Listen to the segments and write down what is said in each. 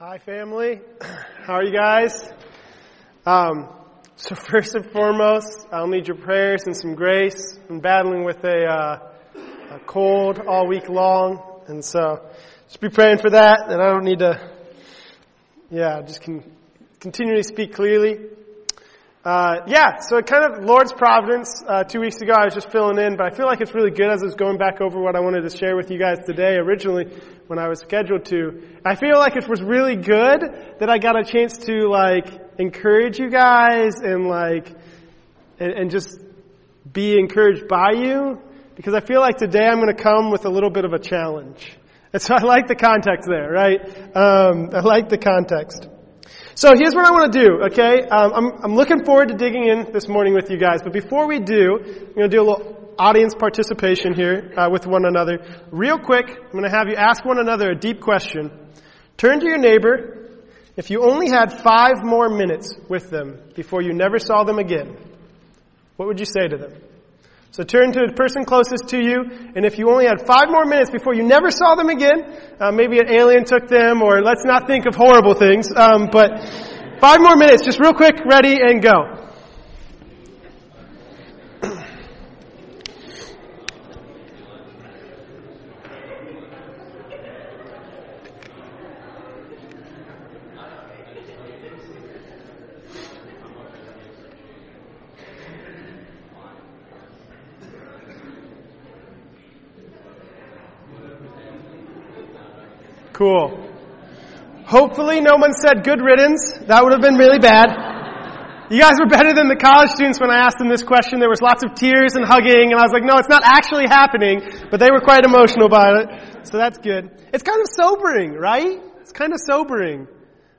Hi, family. How are you guys? Um, so first and foremost, I'll need your prayers and some grace. I'm battling with a, uh, a cold all week long, and so just be praying for that. And I don't need to, yeah, just can continually speak clearly. Uh, yeah, so it kind of Lord's providence. Uh, two weeks ago, I was just filling in, but I feel like it's really good as I was going back over what I wanted to share with you guys today. Originally, when I was scheduled to, I feel like it was really good that I got a chance to like encourage you guys and like and, and just be encouraged by you because I feel like today I'm going to come with a little bit of a challenge. And so I like the context there, right? Um, I like the context. So here's what I want to do, okay? Um, I'm, I'm looking forward to digging in this morning with you guys, but before we do, I'm going to do a little audience participation here uh, with one another. Real quick, I'm going to have you ask one another a deep question. Turn to your neighbor. If you only had five more minutes with them before you never saw them again, what would you say to them? So turn to the person closest to you, and if you only had five more minutes before you never saw them again, uh, maybe an alien took them, or let's not think of horrible things, um, but five more minutes, just real quick, ready, and go. Cool. Hopefully no one said good riddance. That would have been really bad. You guys were better than the college students when I asked them this question. There was lots of tears and hugging, and I was like, no, it's not actually happening, but they were quite emotional about it. So that's good. It's kind of sobering, right? It's kind of sobering.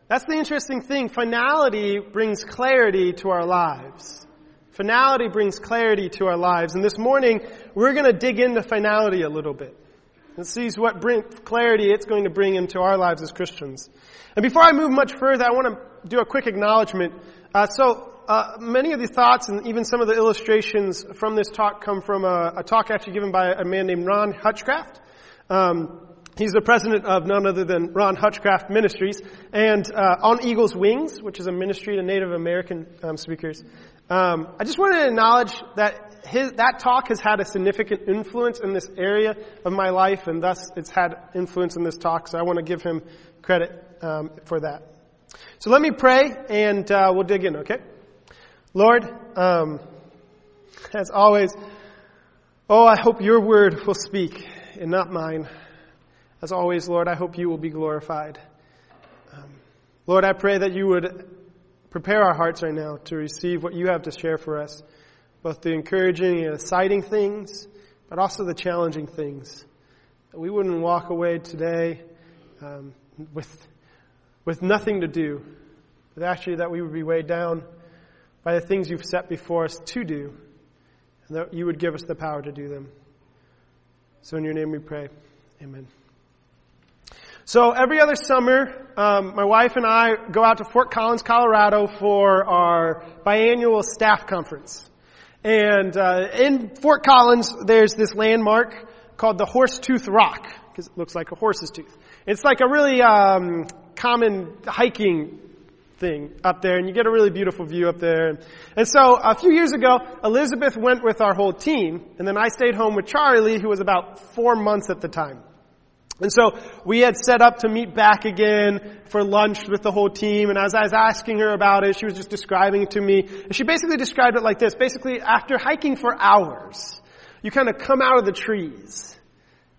That's the interesting thing. Finality brings clarity to our lives. Finality brings clarity to our lives. And this morning, we're going to dig into finality a little bit and sees what bring, clarity it's going to bring into our lives as Christians. And before I move much further, I want to do a quick acknowledgement. Uh, so, uh, many of the thoughts and even some of the illustrations from this talk come from a, a talk actually given by a man named Ron Hutchcraft. Um, He's the president of none other than Ron Hutchcraft Ministries and uh, On Eagle's Wings, which is a ministry to Native American um, speakers. Um, I just wanted to acknowledge that his, that talk has had a significant influence in this area of my life, and thus it's had influence in this talk. So I want to give him credit um, for that. So let me pray, and uh, we'll dig in. Okay, Lord, um, as always, oh, I hope Your word will speak and not mine. As always, Lord, I hope You will be glorified. Um, Lord, I pray that You would prepare our hearts right now to receive what You have to share for us both the encouraging and exciting things, but also the challenging things. We wouldn't walk away today um, with, with nothing to do, but actually that we would be weighed down by the things you've set before us to do, and that you would give us the power to do them. So in your name we pray. Amen. So every other summer, um, my wife and I go out to Fort Collins, Colorado for our biannual staff conference. And uh, in Fort Collins, there's this landmark called the Horsetooth Rock because it looks like a horse's tooth. It's like a really um, common hiking thing up there, and you get a really beautiful view up there. And so a few years ago, Elizabeth went with our whole team, and then I stayed home with Charlie, who was about four months at the time. And so we had set up to meet back again for lunch with the whole team. And as I was asking her about it, she was just describing it to me. And she basically described it like this. Basically, after hiking for hours, you kind of come out of the trees.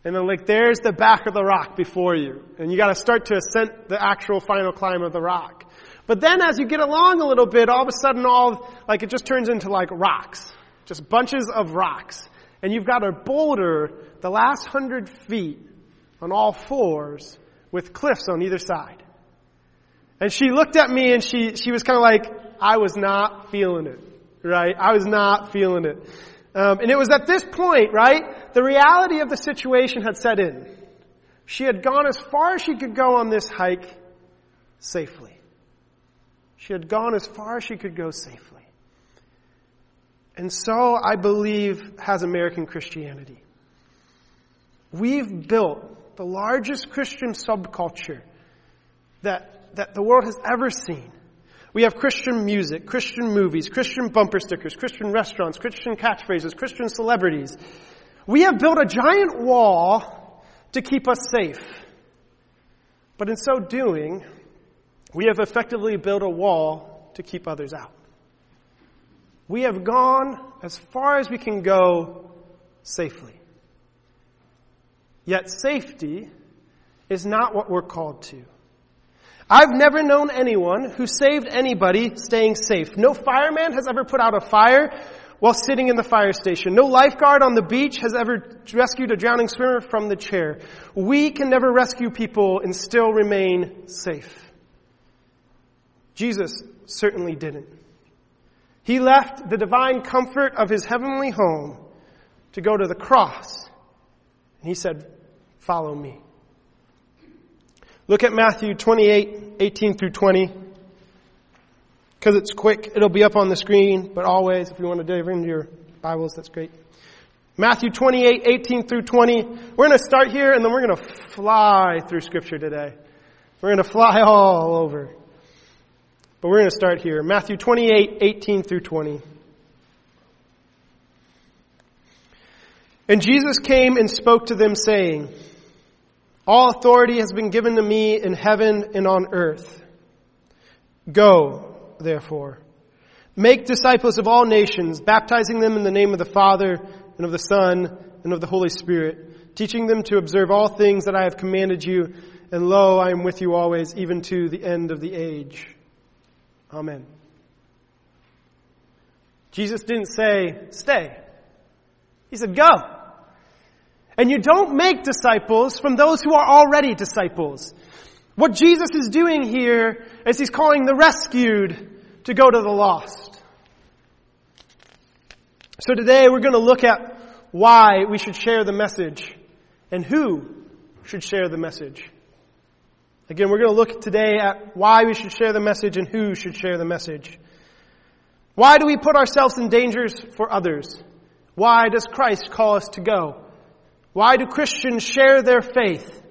And then like there's the back of the rock before you. And you gotta start to ascent the actual final climb of the rock. But then as you get along a little bit, all of a sudden all, like it just turns into like rocks. Just bunches of rocks. And you've got a boulder the last hundred feet on all fours with cliffs on either side. And she looked at me and she, she was kind of like, I was not feeling it, right? I was not feeling it. Um, and it was at this point, right, the reality of the situation had set in. She had gone as far as she could go on this hike safely. She had gone as far as she could go safely. And so I believe has American Christianity. We've built the largest Christian subculture that, that the world has ever seen. We have Christian music, Christian movies, Christian bumper stickers, Christian restaurants, Christian catchphrases, Christian celebrities. We have built a giant wall to keep us safe. But in so doing, we have effectively built a wall to keep others out. We have gone as far as we can go safely. Yet safety is not what we're called to. I've never known anyone who saved anybody staying safe. No fireman has ever put out a fire while sitting in the fire station. No lifeguard on the beach has ever rescued a drowning swimmer from the chair. We can never rescue people and still remain safe. Jesus certainly didn't. He left the divine comfort of his heavenly home to go to the cross. And he said, follow me. Look at Matthew 28, 18 through 20. Because it's quick, it'll be up on the screen, but always, if you want to dive into your Bibles, that's great. Matthew 28, 18 through 20. We're going to start here and then we're going to fly through scripture today. We're going to fly all over. But we're going to start here. Matthew 28, 18 through 20. And Jesus came and spoke to them saying, All authority has been given to me in heaven and on earth. Go, therefore. Make disciples of all nations, baptizing them in the name of the Father and of the Son and of the Holy Spirit, teaching them to observe all things that I have commanded you, and lo, I am with you always, even to the end of the age. Amen. Jesus didn't say, stay. He said, go. And you don't make disciples from those who are already disciples. What Jesus is doing here is he's calling the rescued to go to the lost. So today we're going to look at why we should share the message and who should share the message. Again, we're going to look today at why we should share the message and who should share the message. Why do we put ourselves in dangers for others? Why does Christ call us to go? Why do Christians share their faith?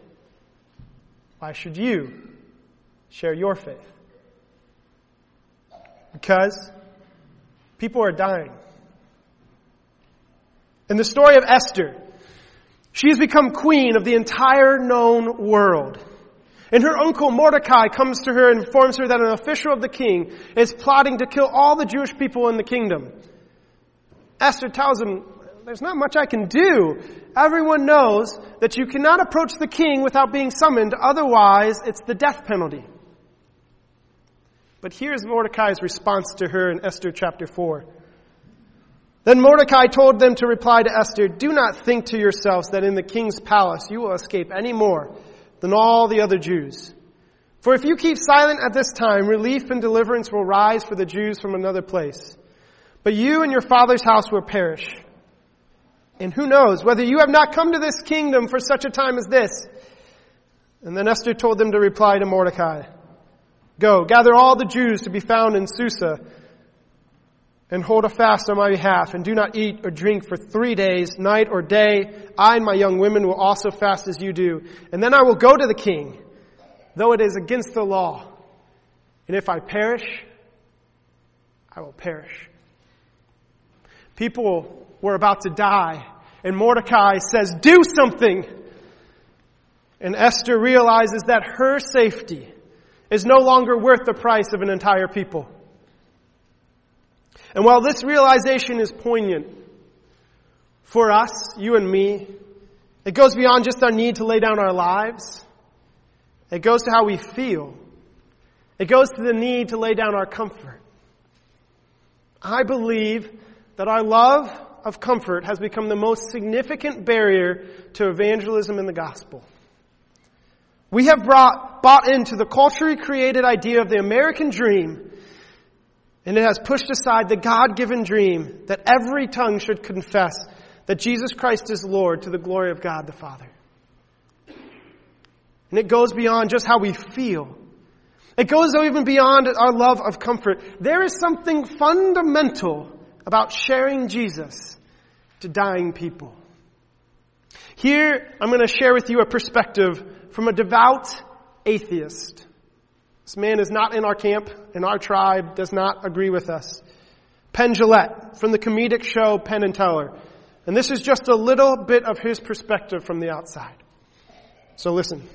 Why should you share your faith? Because people are dying. In the story of Esther, she has become queen of the entire known world. And her uncle Mordecai comes to her and informs her that an official of the king is plotting to kill all the Jewish people in the kingdom. Esther tells him, there's not much I can do. Everyone knows that you cannot approach the king without being summoned, otherwise it's the death penalty. But here's Mordecai's response to her in Esther chapter 4. Then Mordecai told them to reply to Esther, Do not think to yourselves that in the king's palace you will escape any more than all the other Jews. For if you keep silent at this time, relief and deliverance will rise for the Jews from another place. But you and your father's house will perish. And who knows whether you have not come to this kingdom for such a time as this? And then Esther told them to reply to Mordecai, Go, gather all the Jews to be found in Susa and hold a fast on my behalf and do not eat or drink for three days, night or day. I and my young women will also fast as you do. And then I will go to the king, though it is against the law. And if I perish, I will perish. People were about to die and Mordecai says, do something. And Esther realizes that her safety is no longer worth the price of an entire people. And while this realization is poignant for us, you and me, it goes beyond just our need to lay down our lives. It goes to how we feel. It goes to the need to lay down our comfort. I believe that our love of comfort has become the most significant barrier to evangelism in the gospel. We have brought, bought into the culturally created idea of the American dream and it has pushed aside the God given dream that every tongue should confess that Jesus Christ is Lord to the glory of God the Father. And it goes beyond just how we feel. It goes even beyond our love of comfort. There is something fundamental about sharing Jesus to dying people. Here, I'm going to share with you a perspective from a devout atheist. This man is not in our camp, in our tribe, does not agree with us. Penn Jillette from the comedic show Penn and Teller. And this is just a little bit of his perspective from the outside. So listen.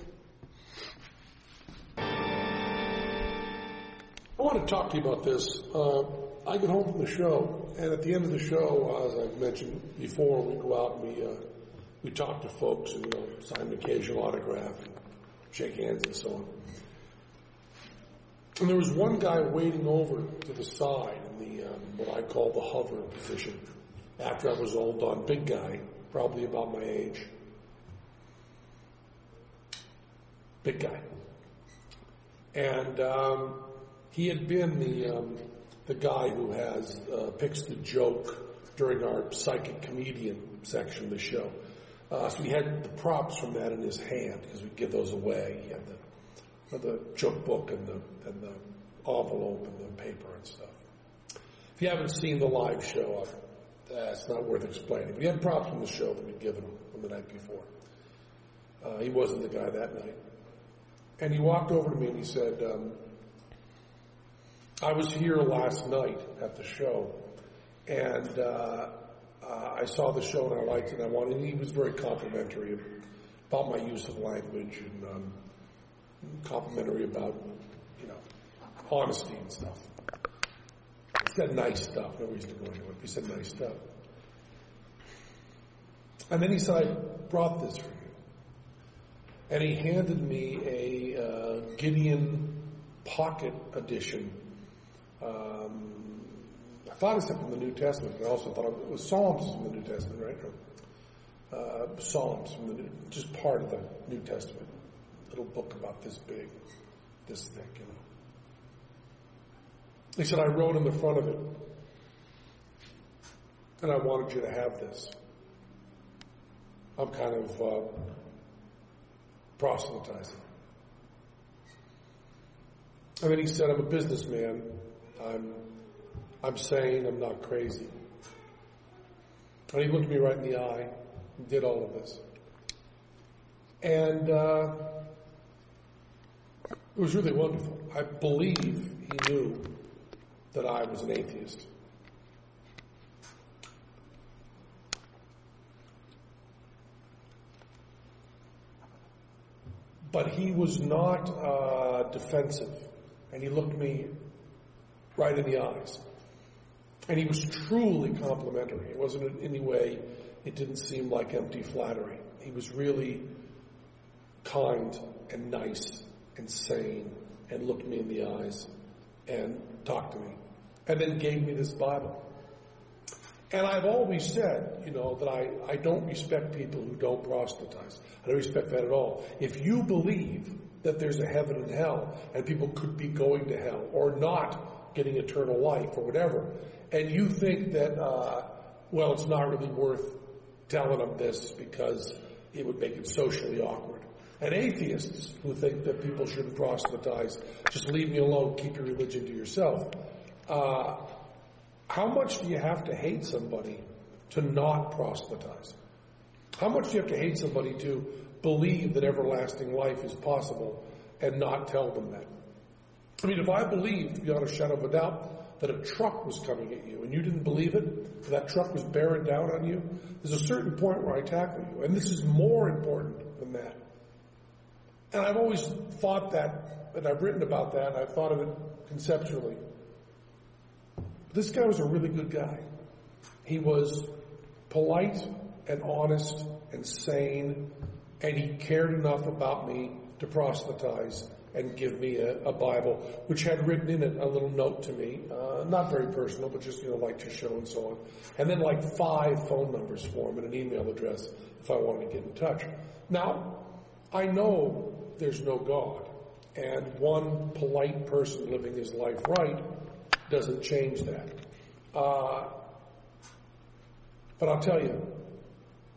I want to talk to you about this. Uh, I get home from the show, and at the end of the show, as I've mentioned before, we go out and we uh, we talk to folks and you know, sign an occasional autograph, and shake hands, and so on. And there was one guy waiting over to the side in the um, what I call the hover position. After I was all done, big guy, probably about my age, big guy, and um, he had been the um, the guy who has uh, picks the joke during our psychic comedian section of the show. Uh, so he had the props from that in his hand because we give those away. He had the the joke book and the and the envelope and the paper and stuff. If you haven't seen the live show, uh, not worth explaining. But he had props from the show that we'd given him from the night before. Uh, he wasn't the guy that night. And he walked over to me and he said, um, I was here last night at the show, and uh, uh, I saw the show and I liked it. I wanted. And he was very complimentary about my use of language and um, complimentary about, you know, honesty and stuff. He said nice stuff. No reason to go it. He said nice stuff. And then he said, I brought this for you. And he handed me a uh, Gideon Pocket Edition. Um, I thought it said from the New Testament, I also thought it was Psalms from the New Testament, right? Or, uh, Psalms from the New, just part of the New Testament little book about this big, this thick, you know. He said, I wrote in the front of it, and I wanted you to have this. I'm kind of uh, proselytizing. I mean, he said, I'm a businessman. I'm, I'm sane. I'm not crazy. And he looked me right in the eye and did all of this. And uh, it was really wonderful. I believe he knew that I was an atheist. But he was not uh, defensive, and he looked me right in the eyes. And he was truly complimentary. It wasn't in any way, it didn't seem like empty flattery. He was really kind and nice and sane and looked me in the eyes and talked to me and then gave me this Bible. And I've always said, you know, that I, I don't respect people who don't proselytize. I don't respect that at all. If you believe that there's a heaven and hell and people could be going to hell or not getting eternal life or whatever, and you think that, uh, well, it's not really worth telling them this because it would make it socially awkward and atheists who think that people shouldn't proselytize. Just leave me alone. Keep your religion to yourself. Uh, how much do you have to hate somebody to not proselytize? How much do you have to hate somebody to believe that everlasting life is possible and not tell them that? I mean, if I believed beyond a shadow of a doubt that a truck was coming at you and you didn't believe it, that truck was bearing down on you, there's a certain point where I tackle you. And this is more important than that. And I've always thought that, and I've written about that, and I've thought of it conceptually. This guy was a really good guy. He was polite and honest and sane, and he cared enough about me to proselytize and give me a, a Bible, which had written in it a little note to me, uh, not very personal, but just, you know, like to show and so on. And then like five phone numbers for him and an email address if I wanted to get in touch. Now, I know there's no God. And one polite person living his life right doesn't change that. Uh, but I'll tell you,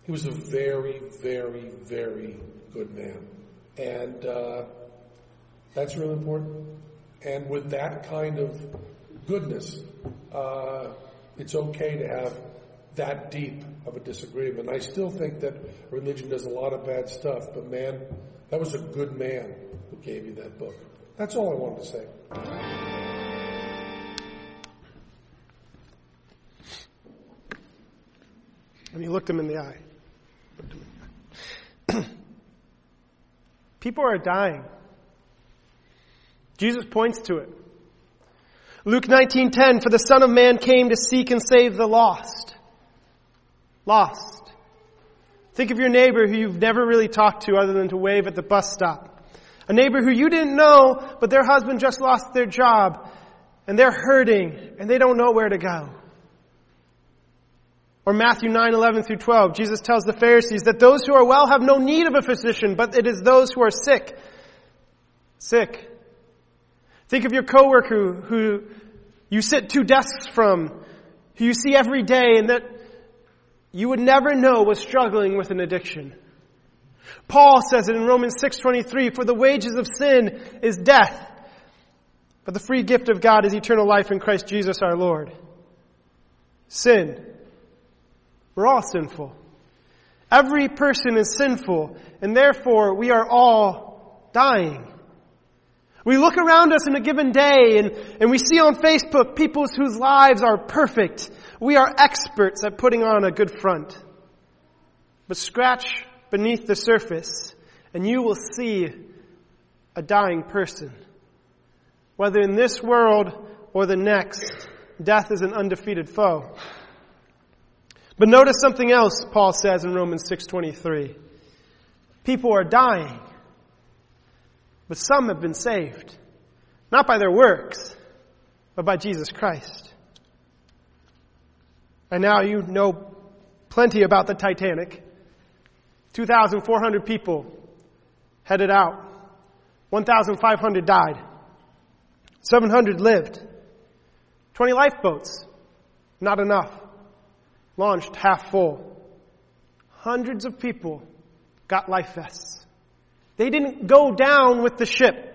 he was a very, very, very good man. And uh, that's really important. And with that kind of goodness, uh, it's okay to have that deep of a disagreement. I still think that religion does a lot of bad stuff, but man, that was a good man who gave you that book. That's all I wanted to say. And he looked him in the eye. People are dying. Jesus points to it. Luke 19:10 for the son of man came to seek and save the lost. Lost. Think of your neighbor who you've never really talked to other than to wave at the bus stop. A neighbor who you didn't know, but their husband just lost their job and they're hurting and they don't know where to go. Or Matthew 9, 11 through 12, Jesus tells the Pharisees that those who are well have no need of a physician, but it is those who are sick. Sick. Think of your coworker who you sit two desks from, who you see every day and that you would never know was struggling with an addiction. Paul says it in Romans 6:23, for the wages of sin is death, but the free gift of God is eternal life in Christ Jesus our Lord. Sin. We're all sinful. Every person is sinful, and therefore we are all dying. We look around us in a given day and, and we see on Facebook people whose lives are perfect. We are experts at putting on a good front. But scratch beneath the surface and you will see a dying person. Whether in this world or the next, death is an undefeated foe. But notice something else Paul says in Romans 6:23. People are dying, but some have been saved, not by their works, but by Jesus Christ. And now you know plenty about the Titanic. 2,400 people headed out. 1,500 died. 700 lived. 20 lifeboats. Not enough launched half full. Hundreds of people got life vests. They didn't go down with the ship.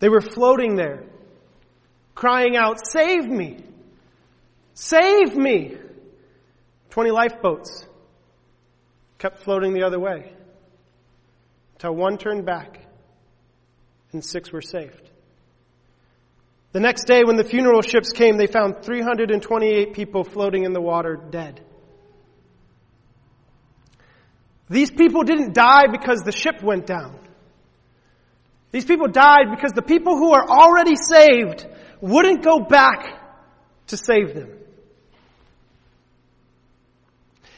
They were floating there, crying out, Save me! Save me! 20 lifeboats kept floating the other way until one turned back and six were saved. The next day, when the funeral ships came, they found 328 people floating in the water dead. These people didn't die because the ship went down. These people died because the people who are already saved wouldn't go back to save them.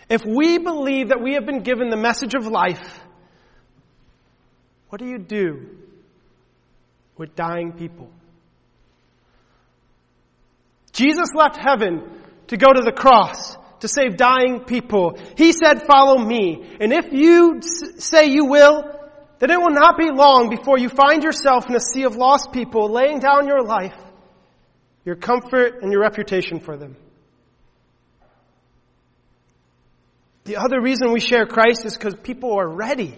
If we believe that we have been given the message of life, what do you do with dying people? Jesus left heaven to go to the cross to save dying people. He said, follow me. And if you say you will, then it will not be long before you find yourself in a sea of lost people laying down your life, your comfort, and your reputation for them. The other reason we share Christ is because people are ready.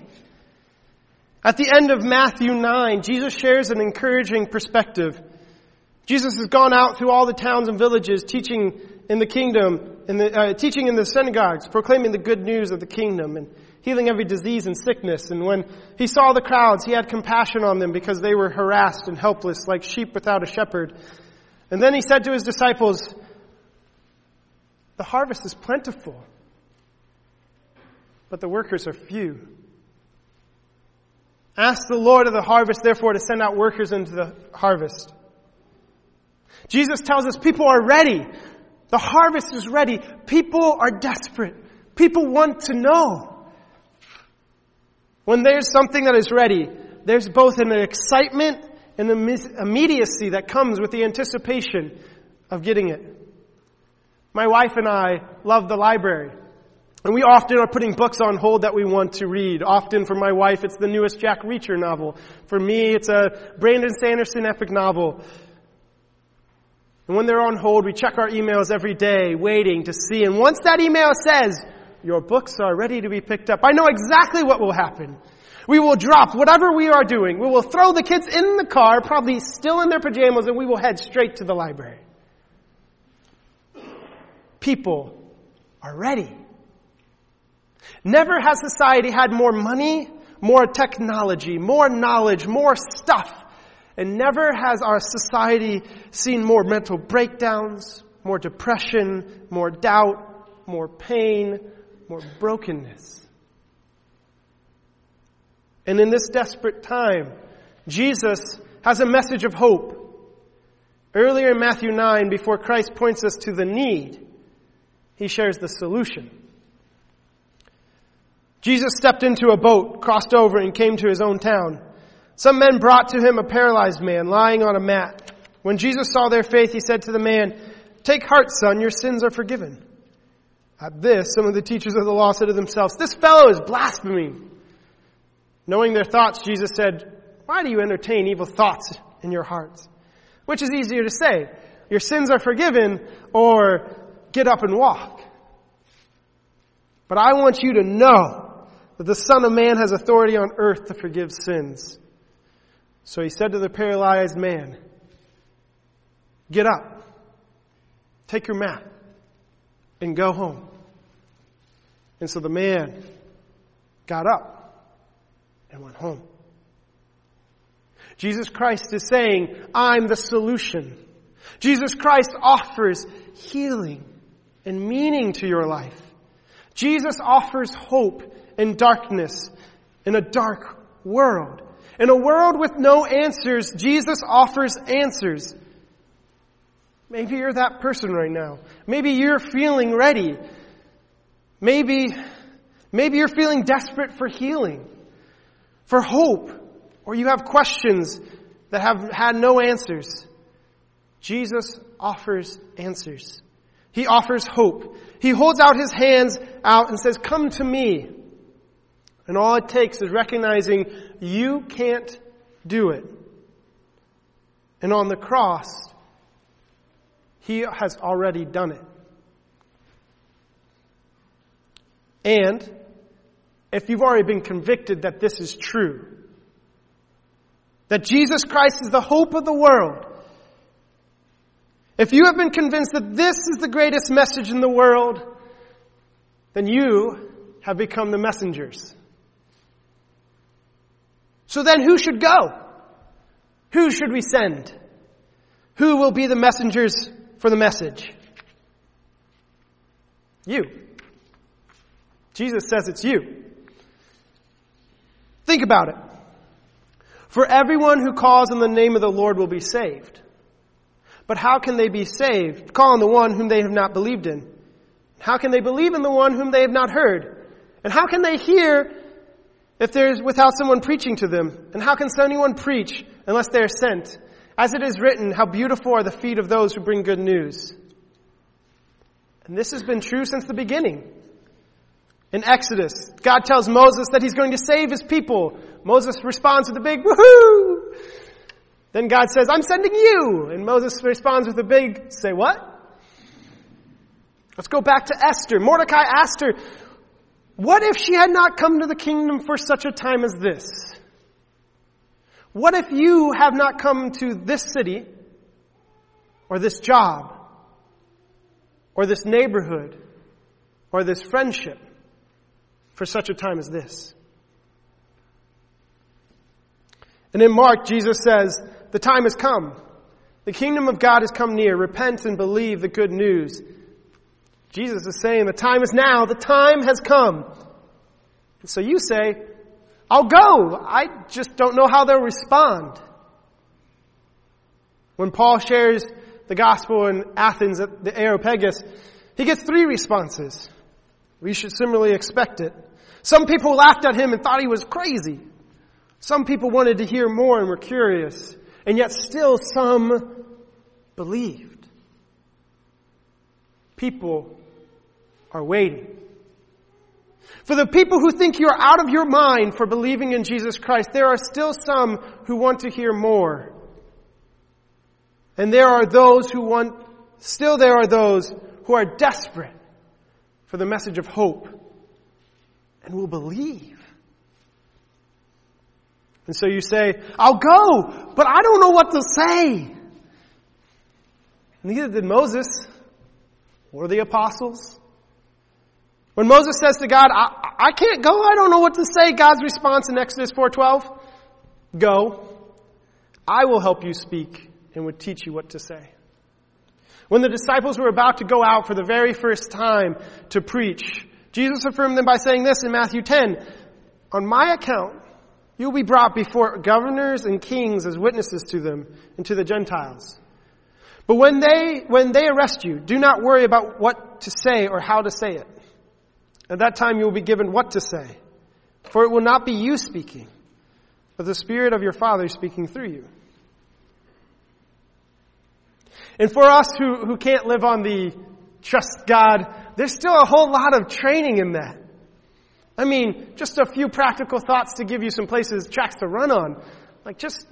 At the end of Matthew 9, Jesus shares an encouraging perspective. Jesus has gone out through all the towns and villages teaching in the kingdom, in the, uh, teaching in the synagogues, proclaiming the good news of the kingdom and healing every disease and sickness. And when he saw the crowds, he had compassion on them because they were harassed and helpless like sheep without a shepherd. And then he said to his disciples, the harvest is plentiful, but the workers are few. Ask the Lord of the harvest, therefore, to send out workers into the harvest. Jesus tells us people are ready. The harvest is ready. People are desperate. People want to know. When there's something that is ready, there's both an excitement and an immediacy that comes with the anticipation of getting it. My wife and I love the library. And we often are putting books on hold that we want to read. Often for my wife, it's the newest Jack Reacher novel. For me, it's a Brandon Sanderson epic novel. And when they're on hold, we check our emails every day, waiting to see. And once that email says, your books are ready to be picked up, I know exactly what will happen. We will drop whatever we are doing. We will throw the kids in the car, probably still in their pajamas, and we will head straight to the library. People are ready. Never has society had more money, more technology, more knowledge, more stuff. And never has our society seen more mental breakdowns, more depression, more doubt, more pain, more brokenness. And in this desperate time, Jesus has a message of hope. Earlier in Matthew 9, before Christ points us to the need, he shares the solution. Jesus stepped into a boat, crossed over, and came to his own town. Some men brought to him a paralyzed man lying on a mat. When Jesus saw their faith, he said to the man, Take heart, son, your sins are forgiven. At this, some of the teachers of the law said to themselves, This fellow is blaspheming. Knowing their thoughts, Jesus said, Why do you entertain evil thoughts in your hearts? Which is easier to say, Your sins are forgiven, or get up and walk. But I want you to know that the Son of Man has authority on earth to forgive sins. So he said to the paralyzed man, Get up, take your mat, and go home. And so the man got up and went home. Jesus Christ is saying, I'm the solution. Jesus Christ offers healing and meaning to your life. Jesus offers hope in darkness, in a dark world. In a world with no answers, Jesus offers answers. Maybe you're that person right now. Maybe you're feeling ready. Maybe, maybe you're feeling desperate for healing, for hope, or you have questions that have had no answers. Jesus offers answers. He offers hope. He holds out his hands out and says, come to me. And all it takes is recognizing you can't do it. And on the cross, he has already done it. And if you've already been convicted that this is true, that Jesus Christ is the hope of the world, if you have been convinced that this is the greatest message in the world, then you have become the messengers. So then who should go? Who should we send? Who will be the messengers for the message? You. Jesus says it's you. Think about it. For everyone who calls on the name of the Lord will be saved. But how can they be saved? Call on the one whom they have not believed in. How can they believe in the one whom they have not heard? And how can they hear if there's without someone preaching to them? And how can anyone preach unless they are sent? As it is written, how beautiful are the feet of those who bring good news. And this has been true since the beginning. In Exodus, God tells Moses that he's going to save his people. Moses responds with a big woohoo! Then God says, I'm sending you. And Moses responds with a big, say what? Let's go back to Esther. Mordecai asked her, what if she had not come to the kingdom for such a time as this? What if you have not come to this city, or this job, or this neighborhood, or this friendship for such a time as this? And in Mark, Jesus says, the time has come. The kingdom of God has come near. Repent and believe the good news. Jesus is saying the time is now. The time has come. And so you say, I'll go. I just don't know how they'll respond. When Paul shares the gospel in Athens at the Areopagus, he gets three responses. We should similarly expect it. Some people laughed at him and thought he was crazy. Some people wanted to hear more and were curious and yet still some believed. People are waiting. For the people who think you're out of your mind for believing in Jesus Christ, there are still some who want to hear more. And there are those who want, still there are those who are desperate for the message of hope and will believe. And so you say, I'll go, but I don't know what to say. Neither did Moses or the apostles. When Moses says to God, I, I can't go, I don't know what to say, God's response in Exodus 4.12, go, I will help you speak and would teach you what to say. When the disciples were about to go out for the very first time to preach, Jesus affirmed them by saying this in Matthew 10, on my account, you will be brought before governors and kings as witnesses to them and to the Gentiles. But when they, when they arrest you, do not worry about what to say or how to say it. At that time you will be given what to say. For it will not be you speaking, but the Spirit of your Father speaking through you. And for us who, who can't live on the trust God, there's still a whole lot of training in that. I mean, just a few practical thoughts to give you some places, tracks to run on. Like just,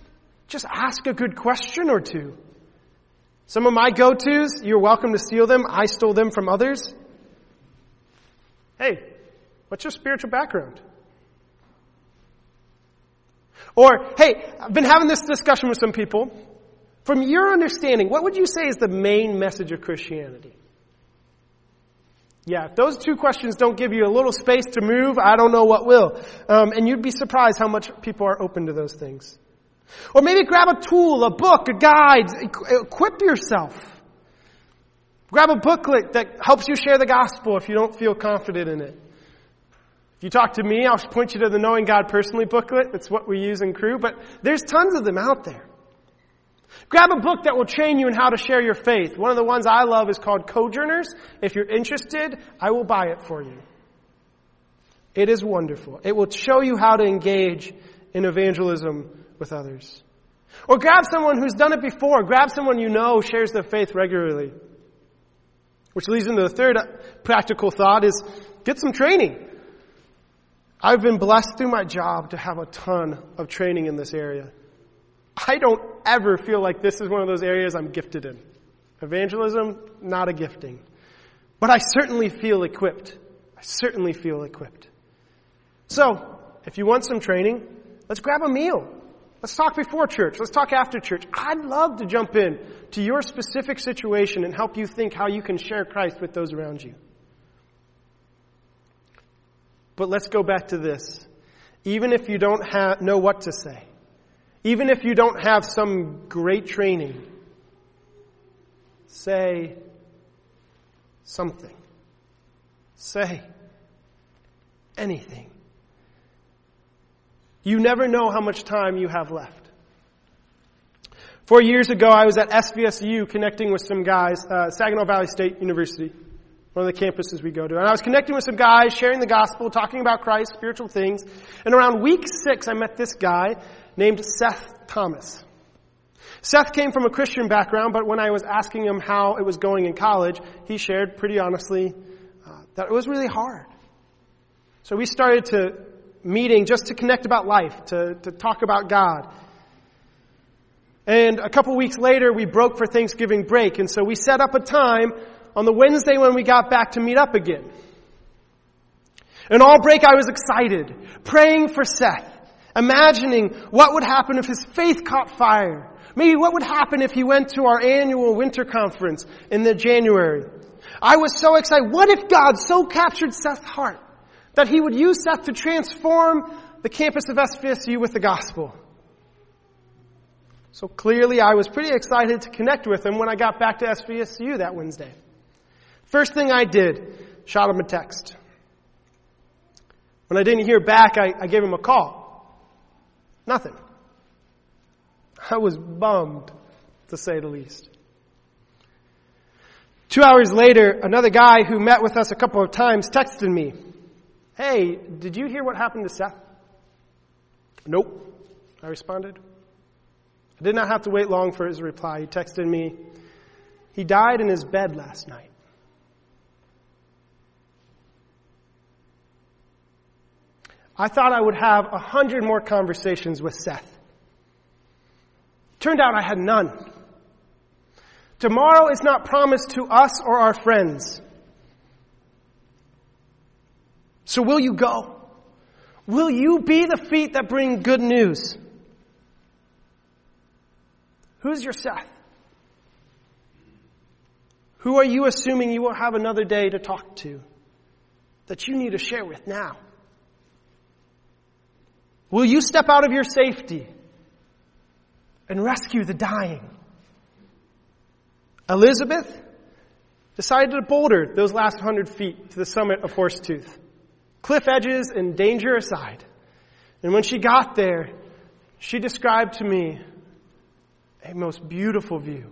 just ask a good question or two. Some of my go-tos, you're welcome to steal them. I stole them from others. Hey, what's your spiritual background? Or, hey, I've been having this discussion with some people. From your understanding, what would you say is the main message of Christianity? Yeah, if those two questions don't give you a little space to move, I don't know what will. Um, and you'd be surprised how much people are open to those things. Or maybe grab a tool, a book, a guide, equip yourself. Grab a booklet that helps you share the gospel if you don't feel confident in it. If you talk to me, I'll point you to the Knowing God Personally booklet. It's what we use in Cru, but there's tons of them out there. Grab a book that will train you in how to share your faith. One of the ones I love is called Cojourners. If you're interested, I will buy it for you. It is wonderful. It will show you how to engage in evangelism with others. Or grab someone who's done it before. Grab someone you know shares their faith regularly. Which leads into the third practical thought is get some training. I've been blessed through my job to have a ton of training in this area. I don't ever feel like this is one of those areas I'm gifted in. Evangelism, not a gifting. But I certainly feel equipped. I certainly feel equipped. So, if you want some training, let's grab a meal. Let's talk before church. Let's talk after church. I'd love to jump in to your specific situation and help you think how you can share Christ with those around you. But let's go back to this. Even if you don't have, know what to say, even if you don't have some great training, say something. Say anything. You never know how much time you have left. Four years ago, I was at SVSU connecting with some guys, uh, Saginaw Valley State University, one of the campuses we go to. And I was connecting with some guys, sharing the gospel, talking about Christ, spiritual things. And around week six, I met this guy named Seth Thomas. Seth came from a Christian background, but when I was asking him how it was going in college, he shared pretty honestly uh, that it was really hard. So we started to meeting just to connect about life, to, to talk about God. And a couple weeks later, we broke for Thanksgiving break, and so we set up a time on the Wednesday when we got back to meet up again. And all break, I was excited, praying for Seth imagining what would happen if his faith caught fire. Maybe what would happen if he went to our annual winter conference in the January. I was so excited. What if God so captured Seth's heart that he would use Seth to transform the campus of SVSU with the gospel? So clearly I was pretty excited to connect with him when I got back to SVSU that Wednesday. First thing I did, shot him a text. When I didn't hear back, I, I gave him a call. Nothing. I was bummed, to say the least. Two hours later, another guy who met with us a couple of times texted me, Hey, did you hear what happened to Seth? Nope, I responded. I did not have to wait long for his reply. He texted me, He died in his bed last night. I thought I would have a hundred more conversations with Seth. Turned out I had none. Tomorrow is not promised to us or our friends. So will you go? Will you be the feet that bring good news? Who's your Seth? Who are you assuming you will have another day to talk to? that you need to share with now? Will you step out of your safety and rescue the dying? Elizabeth decided to boulder those last hundred feet to the summit of Horsetooth. Cliff edges and danger aside. And when she got there, she described to me a most beautiful view.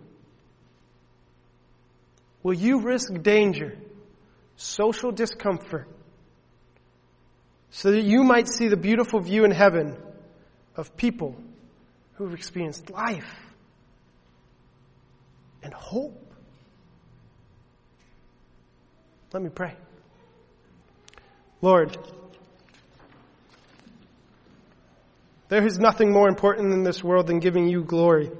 Will you risk danger, social discomfort, so that you might see the beautiful view in heaven of people who have experienced life and hope? Let me pray. Lord, there is nothing more important in this world than giving you glory.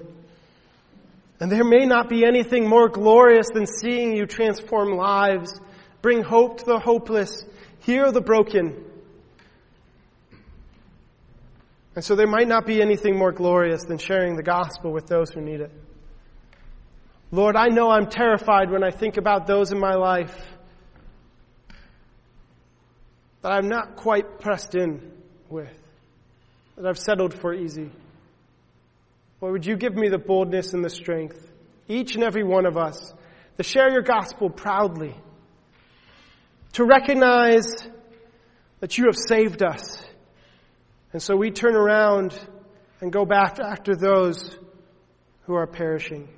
And there may not be anything more glorious than seeing you transform lives, bring hope to the hopeless, heal the broken. And so there might not be anything more glorious than sharing the gospel with those who need it. Lord, I know I'm terrified when I think about those in my life that I'm not quite pressed in with, that I've settled for easy. Lord, would you give me the boldness and the strength, each and every one of us, to share your gospel proudly, to recognize that you have saved us. And so we turn around and go back after those who are perishing,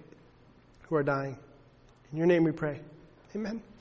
who are dying. In your name we pray. Amen.